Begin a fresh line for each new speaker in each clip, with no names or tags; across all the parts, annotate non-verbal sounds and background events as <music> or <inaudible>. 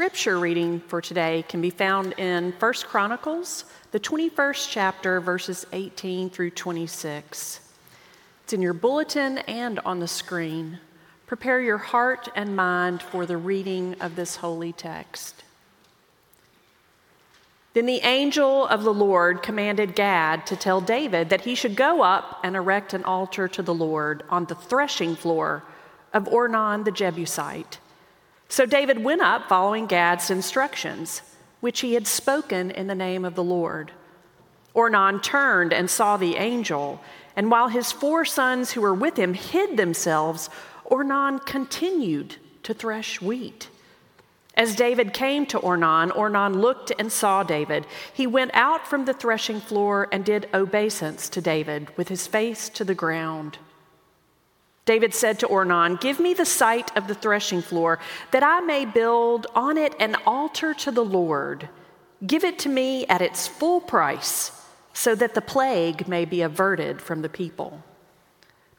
Scripture reading for today can be found in 1 Chronicles, the 21st chapter, verses 18 through 26. It's in your bulletin and on the screen. Prepare your heart and mind for the reading of this holy text. Then the angel of the Lord commanded Gad to tell David that he should go up and erect an altar to the Lord on the threshing floor of Ornan the Jebusite so David went up following Gad's instructions, which he had spoken in the name of the Lord. Ornan turned and saw the angel, and while his four sons who were with him hid themselves, Ornan continued to thresh wheat. As David came to Ornan, Ornan looked and saw David. He went out from the threshing floor and did obeisance to David with his face to the ground. David said to Ornan, Give me the site of the threshing floor, that I may build on it an altar to the Lord. Give it to me at its full price, so that the plague may be averted from the people.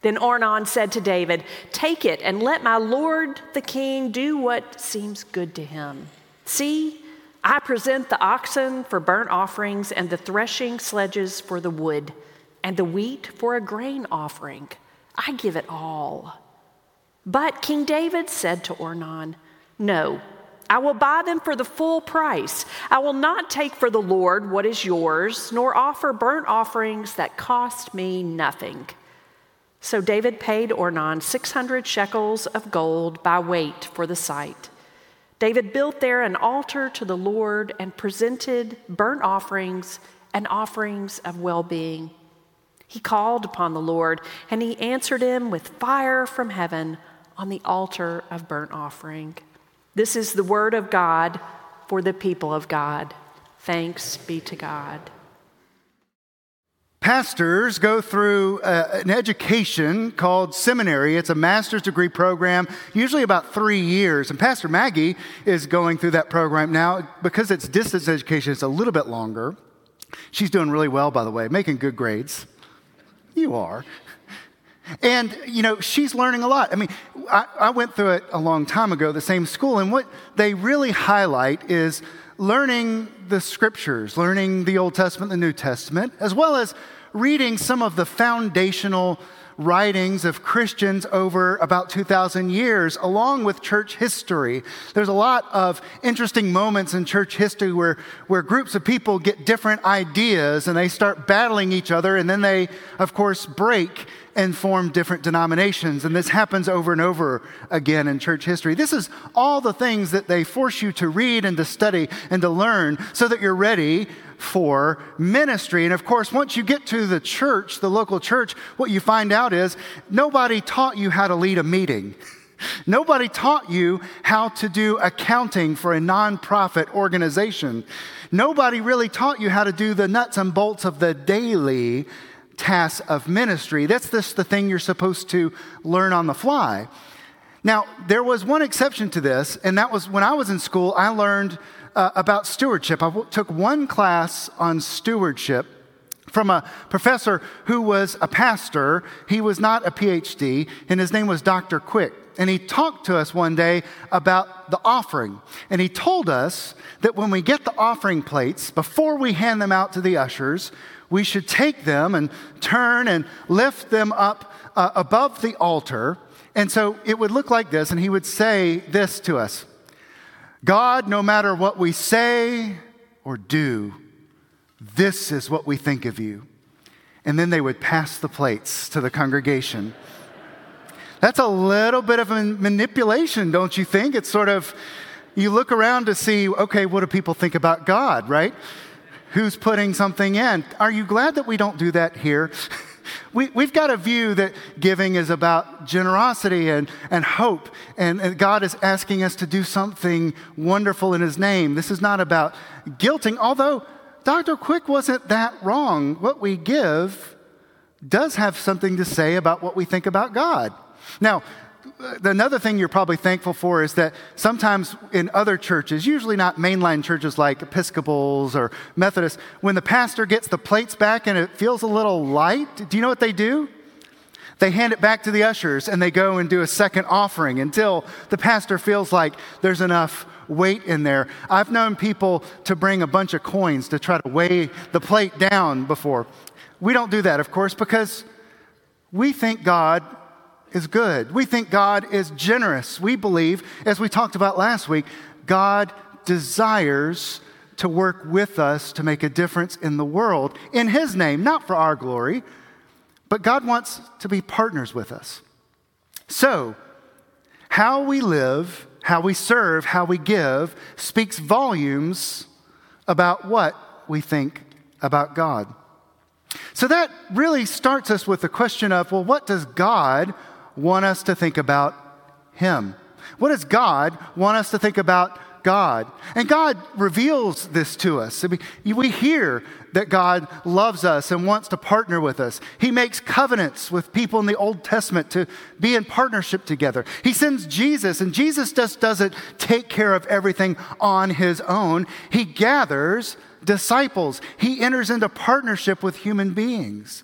Then Ornan said to David, Take it and let my lord the king do what seems good to him. See, I present the oxen for burnt offerings, and the threshing sledges for the wood, and the wheat for a grain offering. I give it all. But King David said to Ornan, No, I will buy them for the full price. I will not take for the Lord what is yours, nor offer burnt offerings that cost me nothing. So David paid Ornan 600 shekels of gold by weight for the site. David built there an altar to the Lord and presented burnt offerings and offerings of well being. He called upon the Lord, and he answered him with fire from heaven on the altar of burnt offering. This is the word of God for the people of God. Thanks be to God.
Pastors go through uh, an education called seminary. It's a master's degree program, usually about three years. And Pastor Maggie is going through that program now. Because it's distance education, it's a little bit longer. She's doing really well, by the way, making good grades. You are. And, you know, she's learning a lot. I mean, I, I, went through it a long time ago, the same school, and what they really highlight is learning the scriptures, learning the Old Testament, the New Testament, as well as reading some of the foundational writings of Christians over about 2,000 years, along with church history. There's a lot of interesting moments in church history where, where groups of people get different ideas and they start battling each other, and then they, of course, break and form different denominations. And this happens over and over again in church history. This is all the things that they force you to read and to study and to learn so that you're ready for ministry. And of course, once you get to the church, the local church, what you find out is nobody taught you how to lead a meeting. <laughs> Nobody taught you how to do accounting for a nonprofit organization. Nobody really taught you how to do the nuts and bolts of the daily tasks of ministry. That's just the thing you're supposed to learn on the fly. Now, there was one exception to this, and that was when I was in school, I learned uh, about stewardship. I w- took one class on stewardship from a professor who was a pastor. He was not a PhD, and his name was Dr. Quick. And he talked to us one day about the offering. And he told us that when we get the offering plates, before we hand them out to the ushers, we should take them and turn and lift them up uh, above the altar. And so it would look like this, and he would say this to us God, no matter what we say or do, this is what we think of you. And then they would pass the plates to the congregation. That's a little bit of a manipulation, don't you think? It's sort of, you look around to see, okay, what do people think about God, right? Who's putting something in? Are you glad that we don't do that here? <laughs> We, we've got a view that giving is about generosity and, and hope, and, and God is asking us to do something wonderful in His name. This is not about guilting, although Dr. Quick wasn't that wrong. What we give does have something to say about what we think about God. Now, Uh, another thing you're probably thankful for is that sometimes in other churches, usually not mainline churches like Episcopals or Methodists, when the pastor gets the plates back and it feels a little light, do you know what they do? they hand it back to the ushers and they go and do a second offering until the pastor feels like there's enough weight in there. I've known people to bring a bunch of coins to try to weigh the plate down before. We don't do that, of course, because we think God is good. We think God is generous. We believe, as we talked about last week, God desires to work with us to make a difference in the world in His name, not for our glory, but God wants to be partners with us. So, how we live, how we serve, how we give speaks volumes about what we think about God. So that really starts us with the question of well, what does God want us to think about Him? What does God want us to think about God. And God reveals this to us. I mean, we hear that God loves us and wants to partner with us. He makes covenants with people in the Old Testament to be in partnership together. He sends Jesus, and Jesus just doesn't take care of everything on his own. He gathers disciples, he enters into partnership with human beings.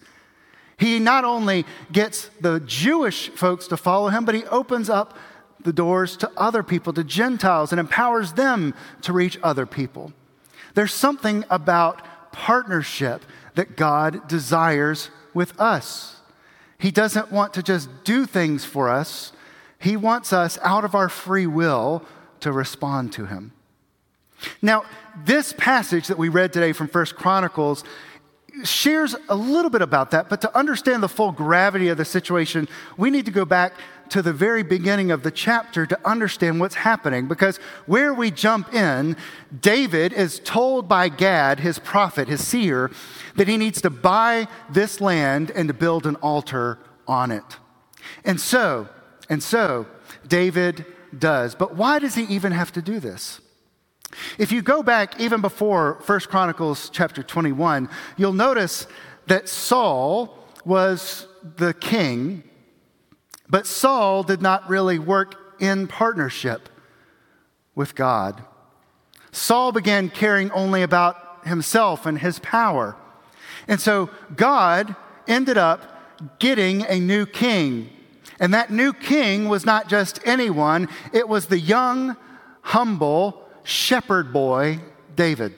He not only gets the Jewish folks to follow him, but he opens up the doors to other people, to Gentiles, and empowers them to reach other people. There's something about partnership that God desires with us. He doesn't want to just do things for us, He wants us out of our free will to respond to Him. Now, this passage that we read today from First Chronicles shares a little bit about that, but to understand the full gravity of the situation, we need to go back to the very beginning of the chapter to understand what's happening. Because where we jump in, David is told by Gad, his prophet, his seer, that he needs to buy this land and to build an altar on it. And so, and so, David does. But why does he even have to do this? If you go back even before 1 Chronicles chapter 21, you'll notice that Saul was the king but Saul did not really work in partnership with God. Saul began caring only about himself and his power. And so God ended up getting a new king. And that new king was not just anyone, it was the young, humble shepherd boy, David.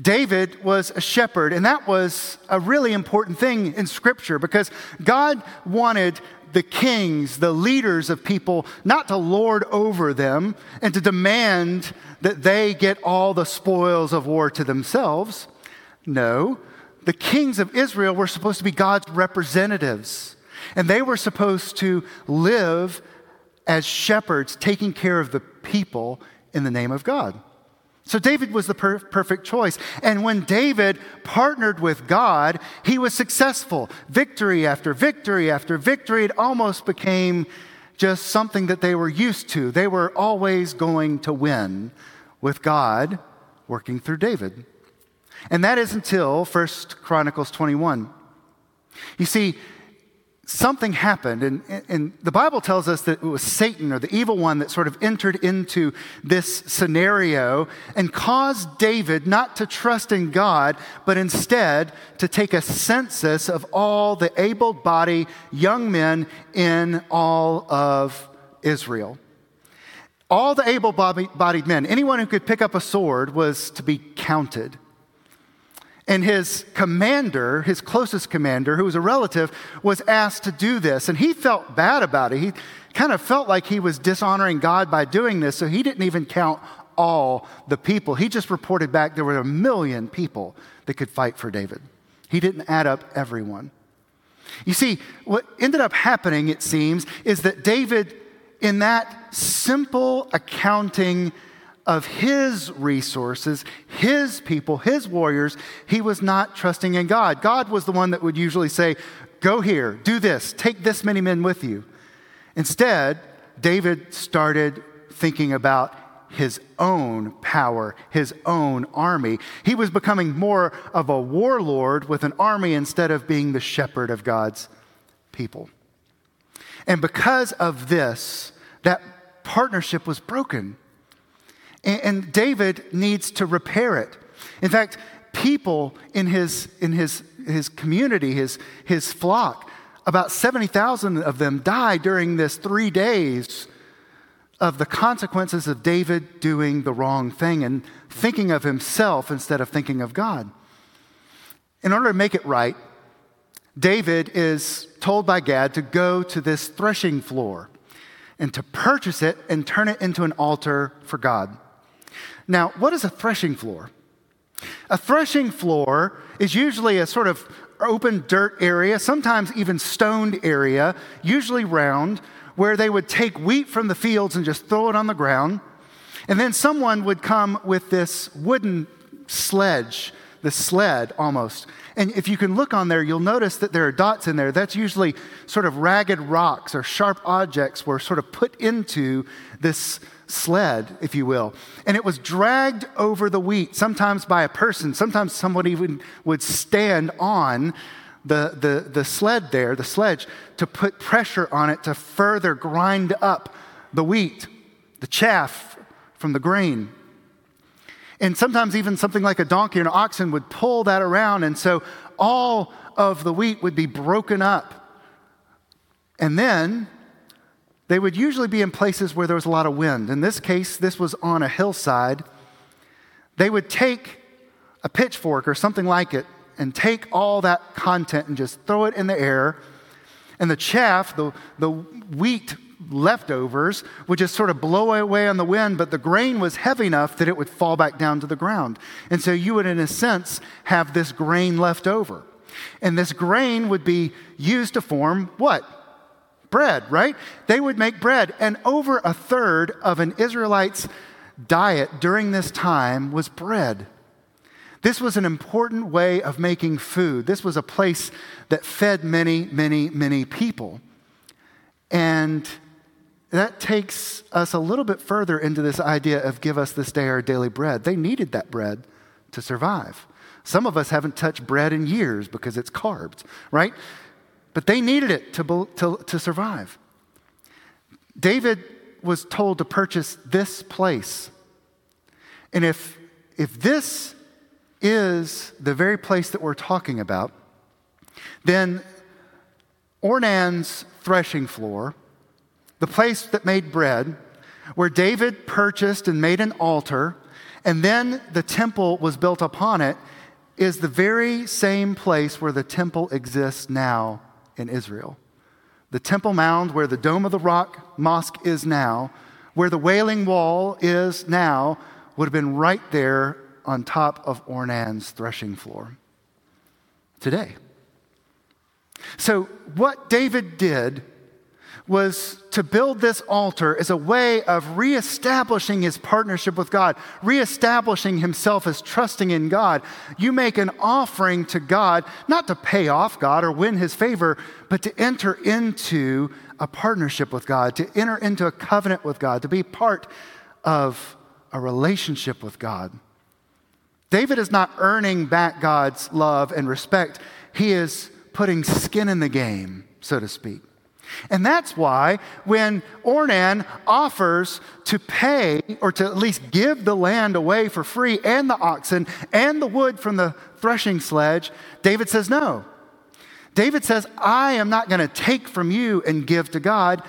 David was a shepherd, and that was a really important thing in Scripture because God wanted the kings, the leaders of people, not to lord over them and to demand that they get all the spoils of war to themselves. No, the kings of Israel were supposed to be God's representatives, and they were supposed to live as shepherds, taking care of the people in the name of God. So David was the per- perfect choice. And when David partnered with God, he was successful. Victory after victory after victory. It almost became just something that they were used to. They were always going to win with God working through David. And that is until 1 Chronicles 21. You see, something happened, and, and, the Bible tells us that it was Satan or the evil one that sort of entered into this scenario and caused David not to trust in God, but instead to take a census of all the able bodied young men in all of Israel. All the able bodied men, anyone who could pick up a sword, was to be counted. And his commander, his closest commander, who was a relative, was asked to do this. And he felt bad about it. He kind of felt like he was dishonoring God by doing this, so he didn't even count all the people. He just reported back there were a million people that could fight for David. He didn't add up everyone. You see, what ended up happening, it seems, is that David, in that simple accounting of his resources, his people, his warriors, he was not trusting in God. God was the one that would usually say, Go here, do this, take this many men with you. Instead, David started thinking about his own power, his own army. He was becoming more of a warlord with an army instead of being the shepherd of God's people. And because of this, that partnership was broken. And, David needs to repair it. In fact, people in his, in his, his community, his, his flock, about 70,000 of them died during this three days of the consequences of David doing the wrong thing and thinking of himself instead of thinking of God. In order to make it right, David is told by Gad to go to this threshing floor and to purchase it and turn it into an altar for God. Now, what is a threshing floor? A threshing floor is usually a sort of open dirt area, sometimes even stoned area, usually round, where they would take wheat from the fields and just throw it on the ground. And then someone would come with this wooden sledge, the sled almost. And if you can look on there, you'll notice that there are dots in there. That's usually sort of ragged rocks or sharp objects were sort of put into this sled, if you will. And it was dragged over the wheat, sometimes by a person, sometimes somebody even would stand on the, the, the sled there, the sledge, to put pressure on it to further grind up the wheat, the chaff from the grain. And sometimes even something like a donkey or an oxen would pull that around, and so all of the wheat would be broken up. And then they would usually be in places where there was a lot of wind. In this case, this was on a hillside. They would take a pitchfork or something like it and take all that content and just throw it in the air. And the chaff, the, the wheat leftovers, would just sort of blow away on the wind, but the grain was heavy enough that it would fall back down to the ground. And so you would, in a sense, have this grain left over. And this grain would be used to form what? Bread, right? They would make bread. And over a third of an Israelite's diet during this time was bread. This was an important way of making food. This was a place that fed many, many, many people. And that takes us a little bit further into this idea of give us this day our daily bread. They needed that bread to survive. Some of us haven't touched bread in years because it's carbs, right? But they needed it to, to, to survive. David was told to purchase this place. And if, if this is the very place that we're talking about, then Ornan's threshing floor, the place that made bread, where David purchased and made an altar, and then the temple was built upon it, is the very same place where the temple exists now in Israel. The Temple Mount, where the Dome of the Rock Mosque is now, where the Wailing Wall is now, would have been right there on top of Ornan's threshing floor today. So, what David did was to build this altar as a way of reestablishing his partnership with God, reestablishing himself as trusting in God. You make an offering to God, not to pay off God or win his favor, but to enter into a partnership with God, to enter into a covenant with God, to be part of a relationship with God. David is not earning back God's love and respect, he is putting skin in the game, so to speak. And that's why when Ornan offers to pay or to at least give the land away for free and the oxen and the wood from the threshing sledge, David says no. David says, I am not going to take from you and give to God.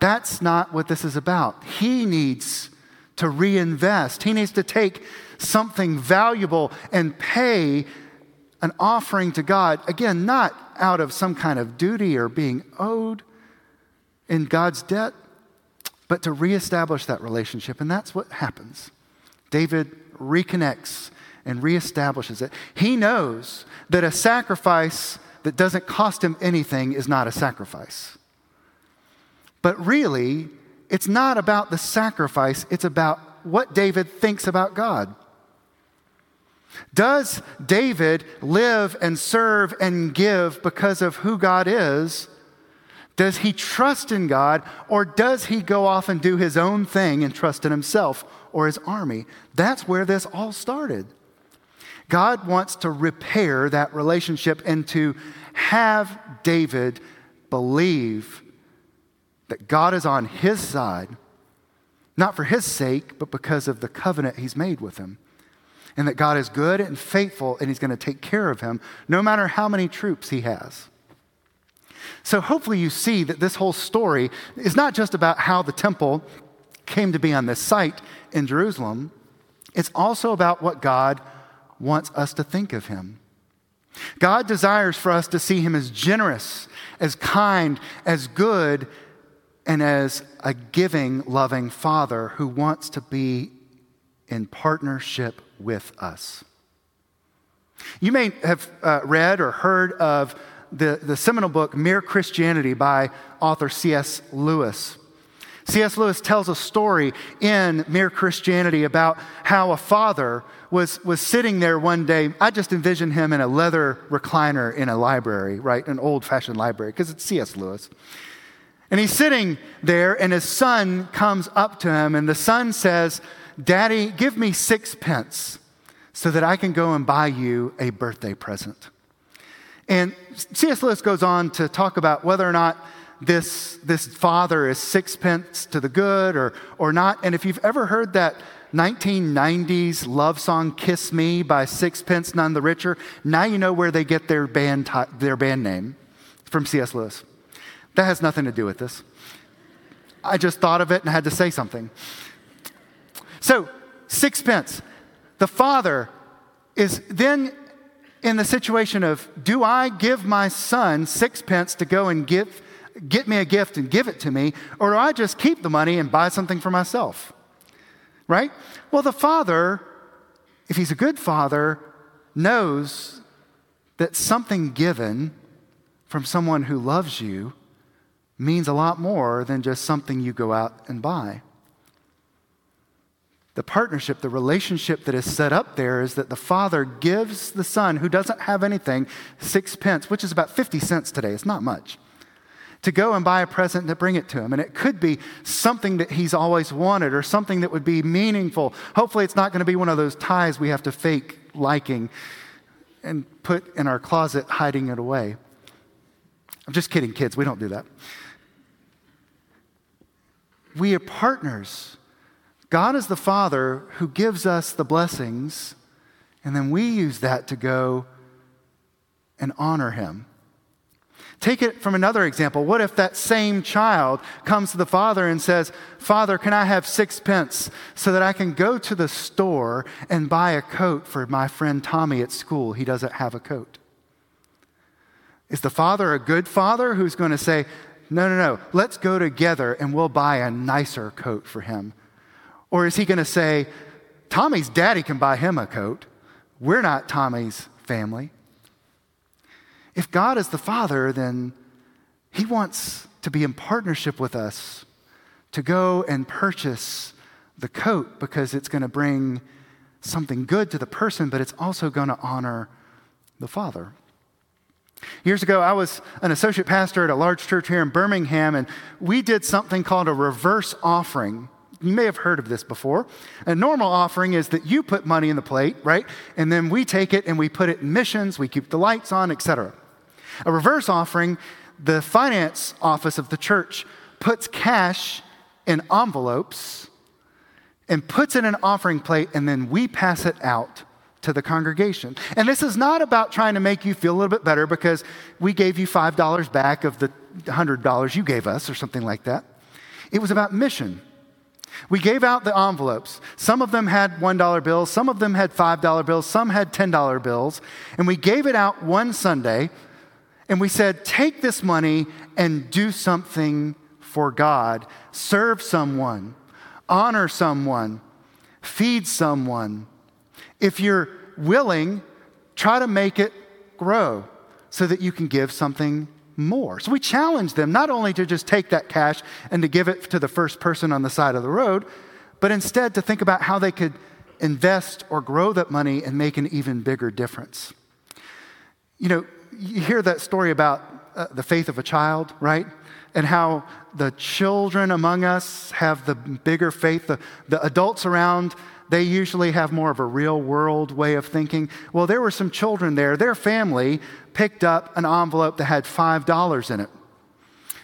That's not what this is about. He needs to reinvest, he needs to take something valuable and pay an offering to God. Again, not out of some kind of duty or being owed in God's debt, but to reestablish that relationship. And that's what happens. David reconnects and reestablishes it. He knows that a sacrifice that doesn't cost him anything is not a sacrifice. But really, it's not about the sacrifice, it's about what David thinks about God. Does David live and serve and give because of who God is? Does he trust in God or does he go off and do his own thing and trust in himself or his army? That's where this all started. God wants to repair that relationship and to have David believe that God is on his side, not for his sake, but because of the covenant he's made with him and that God is good and faithful and He's going to take care of him no matter how many troops He has. So hopefully you see that this whole story is not just about how the temple came to be on this site in Jerusalem, it's also about what God wants us to think of him. God desires for us to see him as generous, as kind, as good, and as a giving, loving Father who wants to be in partnership with us. You may have uh, read or heard of the, the seminal book Mere Christianity by author C.S. Lewis. C.S. Lewis tells a story in Mere Christianity about how a father was, was sitting there one day. I just envision him in a leather recliner in a library, right? An old fashioned library, because it's C.S. Lewis. And he's sitting there, and his son comes up to him, and the son says, Daddy, give me sixpence so that I can go and buy you a birthday present. And C.S. Lewis goes on to talk about whether or not this, this father is sixpence to the good or, or not. And if you've ever heard that 1990s love song Kiss Me by Sixpence None the Richer, now you know where they get their band, their band name from C.S. Lewis. That has nothing to do with this. I just thought of it and had to say something. So, sixpence. The father is then in the situation of do I give my son sixpence to go and give, get me a gift and give it to me, or do I just keep the money and buy something for myself? Right? Well, the father, if he's a good father, knows that something given from someone who loves you means a lot more than just something you go out and buy the partnership, the relationship that is set up there is that the father gives the son, who doesn't have anything, six pence, which is about 50 cents today. It's not much. To go and buy a present to bring it to him. And it could be something that he's always wanted or something that would be meaningful. Hopefully, it's not going to be one of those ties we have to fake liking and put in our closet, hiding it away. I'm just kidding, kids. We don't do that. We are partners God is the Father who gives us the blessings, and then we use that to go and honor Him. Take it from another example. What if that same child comes to the father and says, Father, can I have sixpence so that I can go to the store and buy a coat for my friend Tommy at school? He doesn't have a coat. Is the father a good father who's going to say, No, no, no, let's go together and we'll buy a nicer coat for him or is he going to say, Tommy's daddy can buy him a coat? We're not Tommy's family. If God is the Father, then he wants to be in partnership with us to go and purchase the coat because it's going to bring something good to the person, but it's also going to honor the Father. Years ago, I was an associate pastor at a large church here in Birmingham, and we did something called a reverse offering. You may have heard of this before. A normal offering is that you put money in the plate, right? And then we take it and we put it in missions, we keep the lights on, etc. A reverse offering, the finance office of the church puts cash in envelopes and puts it in an offering plate, and then we pass it out to the congregation. And this is not about trying to make you feel a little bit better because we gave you $5 back of the $100 you gave us or something like that. It was about mission. We gave out the envelopes. Some of them had $1 bills, some of them had $5 bills, some had $10 bills. And we gave it out one Sunday and we said, Take this money and do something for God. Serve someone, honor someone, feed someone. If you're willing, try to make it grow so that you can give something more. So we challenge them not only to just take that cash and to give it to the first person on the side of the road, but instead to think about how they could invest or grow that money and make an even bigger difference. You know, you hear that story about uh, the faith of a child, right? And how the children among us have the bigger faith, the, the adults around they usually have more of a real world way of thinking. Well, there were some children there. Their family picked up an envelope that had $5 in it.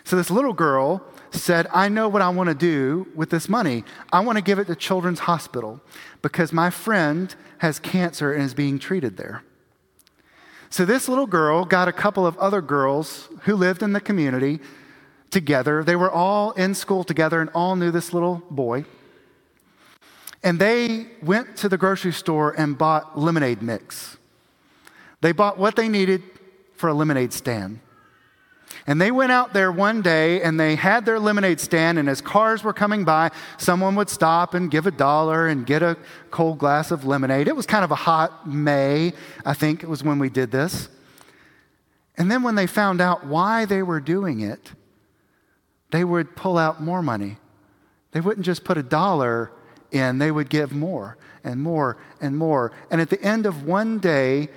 So this little girl said, I know what I want to do with this money. I want to give it to Children's Hospital because my friend has cancer and is being treated there. So this little girl got a couple of other girls who lived in the community together. They were all in school together and all knew this little boy. And they went to the grocery store and bought lemonade mix. They bought what they needed for a lemonade stand. And they went out there one day and they had their lemonade stand, and as cars were coming by, someone would stop and give a dollar and get a cold glass of lemonade. It was kind of a hot May, I think it was when we did this. And then when they found out why they were doing it, they would pull out more money. They wouldn't just put a dollar in, they would give more and more and more. And at the end of one day,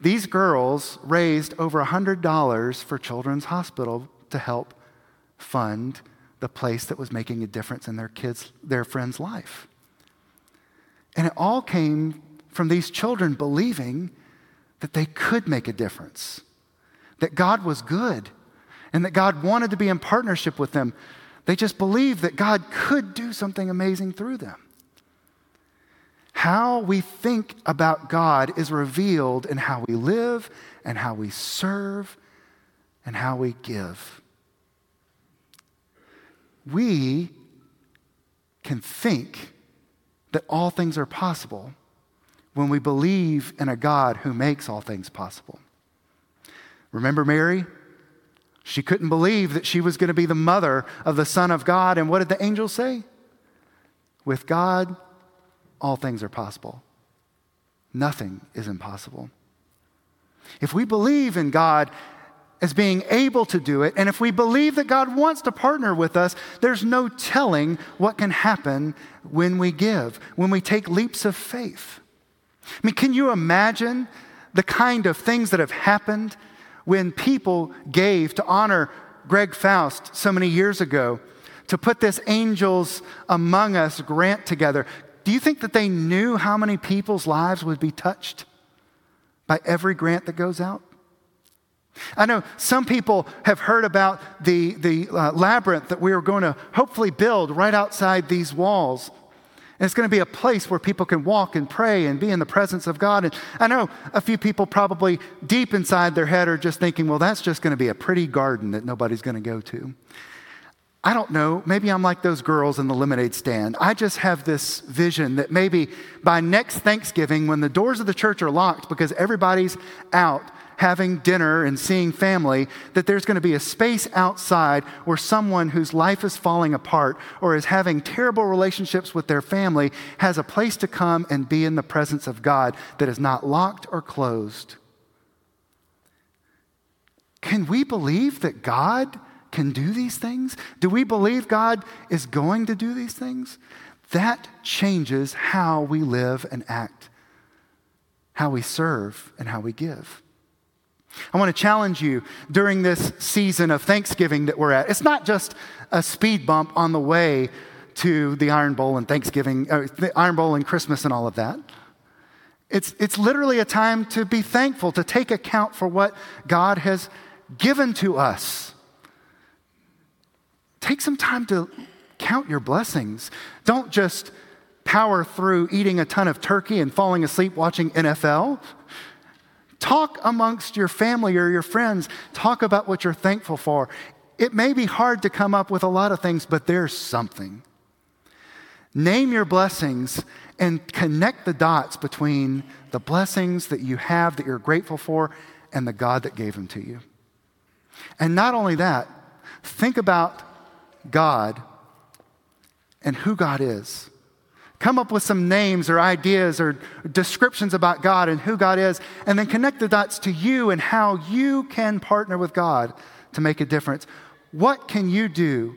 these girls raised over $100 for Children's Hospital to help fund the place that was making a difference in their kids, their friend's life. And it all came from these children believing that they could make a difference, that God was good, and that God wanted to be in partnership with them. They just believed that God could do something amazing through them. How we think about God is revealed in how we live and how we serve and how we give. We can think that all things are possible when we believe in a God who makes all things possible. Remember Mary? She couldn't believe that she was going to be the mother of the Son of God. And what did the angel say? With God, all things are possible. Nothing is impossible. If we believe in God as being able to do it, and if we believe that God wants to partner with us, there's no telling what can happen when we give, when we take leaps of faith. I mean, can you imagine the kind of things that have happened when people gave to honor Greg Faust so many years ago? to put this Angels Among Us grant together. Do you think that they knew how many people's lives would be touched by every grant that goes out? I know some people have heard about the, the uh, labyrinth that we are going to hopefully build right outside these walls. And it's going to be a place where people can walk and pray and be in the presence of God. And I know a few people probably deep inside their head are just thinking, well, that's just going to be a pretty garden that nobody's going to go to. I don't know, maybe I'm like those girls in the lemonade stand. I just have this vision that maybe by next Thanksgiving, when the doors of the church are locked because everybody's out having dinner and seeing family, that there's going to be a space outside where someone whose life is falling apart or is having terrible relationships with their family has a place to come and be in the presence of God that is not locked or closed. Can we believe that God? Can do these things? Do we believe God is going to do these things? That changes how we live and act, how we serve, and how we give. I want to challenge you during this season of Thanksgiving that we're at. It's not just a speed bump on the way to the Iron Bowl and Thanksgiving, the Iron Bowl and Christmas and all of that. It's, it's literally a time to be thankful, to take account for what God has given to us. Take some time to count your blessings. Don't just power through eating a ton of turkey and falling asleep watching NFL. Talk amongst your family or your friends. Talk about what you're thankful for. It may be hard to come up with a lot of things, but there's something. Name your blessings and connect the dots between the blessings that you have that you're grateful for and the God that gave them to you. And not only that, think about God and who God is. Come up with some names or ideas or descriptions about God and who God is, and then connect the dots to you and how you can partner with God to make a difference. What can you do?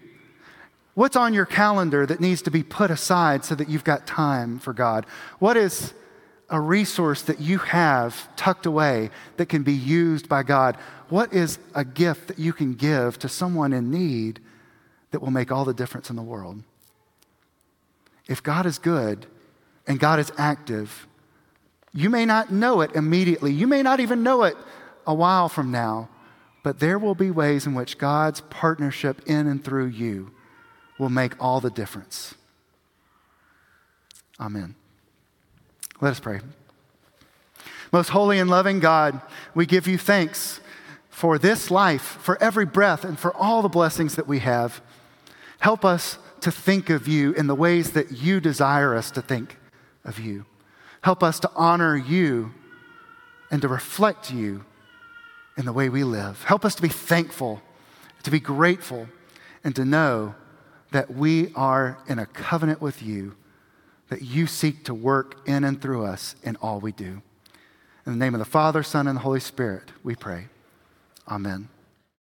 What's on your calendar that needs to be put aside so that you've got time for God? What is a resource that you have tucked away that can be used by God? What is a gift that you can give to someone in need that will make all the difference in the world. If God is good and God is active, you may not know it immediately. You may not even know it a while from now, but there will be ways in which God's partnership in and through you will make all the difference. Amen. Let us pray. Most holy and loving God, we give you thanks for this life, for every breath, and for all the blessings that we have. Help us to think of you in the ways that you desire us to think of you. Help us to honor you and to reflect you in the way we live. Help us to be thankful, to be grateful, and to know that we are in a covenant with you, that you seek to work in and through us in all we do. In the name of the Father, Son, and the Holy Spirit, we pray. Amen.